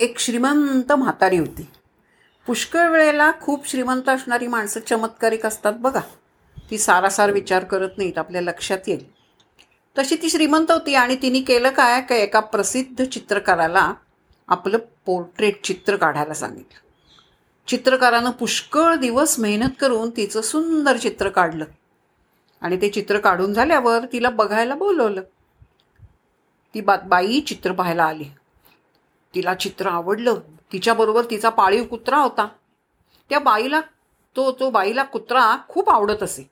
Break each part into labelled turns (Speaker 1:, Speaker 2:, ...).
Speaker 1: एक श्रीमंत म्हातारी होती. पुष्कळ वेळेला खूप श्रीमंत असणारी माणसं चमत्कारिक असतात बघा. ती सारासार विचार करत नाहीत आपल्या लक्षात येईल. तशी ती श्रीमंत होती आणि तिने केलं काय का एका प्रसिद्ध चित्रकाराला आपलं पोर्ट्रेट चित्र काढायला सांगितलं. चित्रकारानं पुष्कळ दिवस मेहनत करून तिचं सुंदर चित्र काढलं. आणि ते चित्र काढून झाल्यावर तिला बघायला बोलवलं. ती बा बाई चित्र पाहायला आली. तिला चित्र आवडलं. तिच्याबरोबर तिचा पाळीव कुत्रा होता. त्या बाईला तो तो बाईला कुत्रा खूप आवडत असे.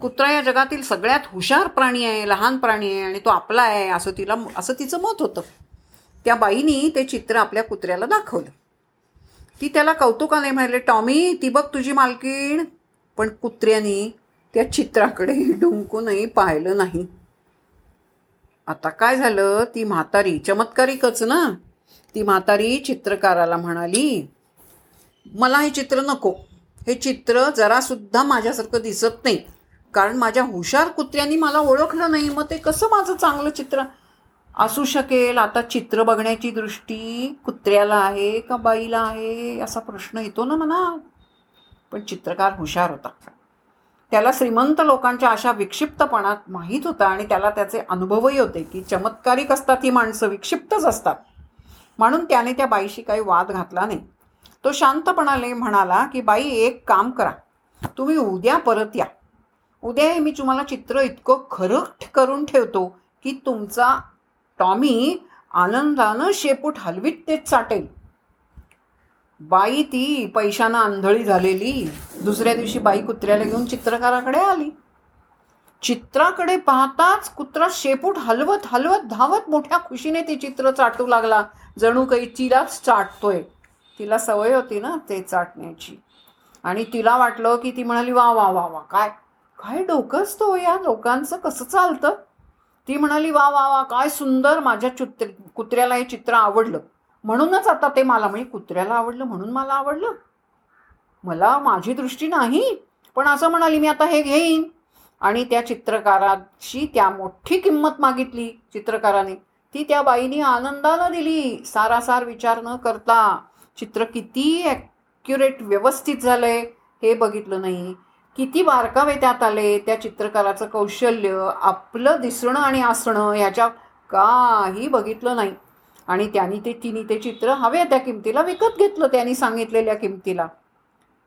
Speaker 1: कुत्रा या जगातील सगळ्यात हुशार प्राणी आहे लहान प्राणी आहे आणि तो आपला आहे असं तिला असं तिचं मत होतं. त्या बाईनी ते चित्र आपल्या कुत्र्याला दाखवलं. ती त्याला कौतुकाने म्हणाले टॉमी ती बघ तुझी मालकीण. पण कुत्र्यानी त्या चित्राकडे डुंकूनही पाहिलं नाही. आता काय झालं? ती म्हातारी चमत्कारिकच ना? ती म्हातारी चित्रकाराला म्हणाली मला हे चित्र नको. हे चित्र जरासुद्धा माझ्यासारखं दिसत नाही. कारण माझ्या हुशार कुत्र्यांनी मला ओळखलं नाही. मग ते कसं माझं चांगलं चित्र असू शकेल? आता चित्र बघण्याची दृष्टी कुत्र्याला आहे का बाईला आहे? असा प्रश्न येतो ना म्हणा पण चित्रकार हुशार होता. त्याला श्रीमंत लोकांच्या अशा विक्षिप्तपणात माहीत होता आणि त्याला त्याचे अनुभवही होते की चमत्कारिक असतात ही माणसं. विक्षिप्तच असतात. म्हणून त्याने त्या बाईशी काही वाद घातला नाही. तो शांतपणाने म्हणाला की बाई एक काम करा. तुम्ही उद्या परत या. उद्या मी तुम्हाला चित्र इतकं खरं करून ठेवतो की तुमचा टॉमी आनंदानं शेपूट हलवीत तेच चाटेल. बाई ती पैशानं आंधळी झालेली. दुसऱ्या दिवशी बाई कुत्र्याला घेऊन चित्रकाराकडे आली. चित्राकडे पाहताच कुत्रा शेपूट हलवत हलवत धावत मोठ्या खुशीने ती चित्र चाटू लागला. जणू काही तिलाच चाटतोय. तिला सवय होती ना ते चाटण्याची. आणि तिला वाटलं की ती म्हणाली वा वा वा वा काय काय डोकंच तो हो या लोकांचं? कसं चालतं? ती म्हणाली वा वा वा काय सुंदर माझ्या चित्र कुत्र्याला हे चित्र आवडलं. म्हणूनच आता ते मला म्हणजे कुत्र्याला आवडलं म्हणून मला आवडलं. मला माझी दृष्टी नाही. पण असं म्हणाली मी आता हे घेईन. आणि त्या चित्रकाराची त्या मोठी किंमत मागितली चित्रकाराने. ती त्या बाईने आनंदानं दिली. सारासार विचार न करता चित्र किती ॲक्युरेट व्यवस्थित झालंय हे बघितलं नाही. किती बारकावे त्यात आले त्या चित्रकाराचं कौशल्य आपलं दिसणं आणि असणं ह्याच्या काही बघितलं नाही. आणि त्यांनी ते तिने ते चित्र हव्या त्या किमतीला विकत घेतलं त्यांनी सांगितलेल्या किमतीला.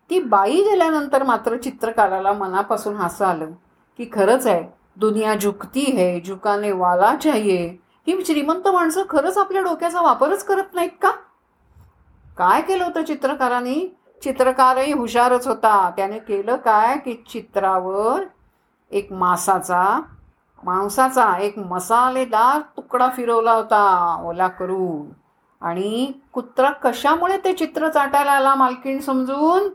Speaker 1: ती बाई गेल्यानंतर मात्र चित्रकाराला मनापासून हसं आलं. की खरंच आहे दुनिया झुकती है झुकाने वाला चाहिए. ही श्रीमंत माणसं खरंच आपल्या डोक्याचा वापरच करत नाहीत का? काय केलं होतं चित्रकारांनी? चित्रकारही हुशारच होता. त्याने केलं काय? की चित्रावर एक मासाचा मांसाचा एक मसालेदार तुकडा फिरवला होता ओला करून. आणि कुत्रा कशामुळे ते चित्र चाटायला आला मालकीण समजून?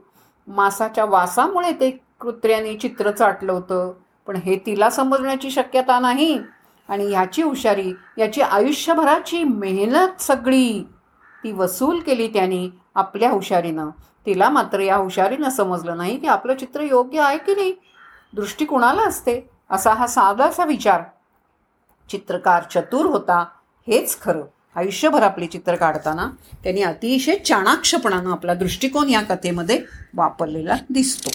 Speaker 1: मासाच्या वासामुळे ते कुत्र्याने चित्र चाटलं होतं. पण हे तिला समजण्याची शक्यता नाही. आणि ह्याची हुशारी याची आयुष्यभराची मेहनत सगळी ती वसूल केली त्याने आपल्या हुशारीनं. तिला मात्र या हुशारीनं समजलं नाही की आपलं चित्र योग्य आहे की नाही. दृष्टी कुणाला असते? असा हा साधासा विचार. चित्रकार चतुर होता हेच खरं. आयुष्यभर आपले चित्र काढताना त्यांनी अतिशय चाणाक्षपणानं आपला दृष्टिकोन या कथेमध्ये वापरलेला दिसतो.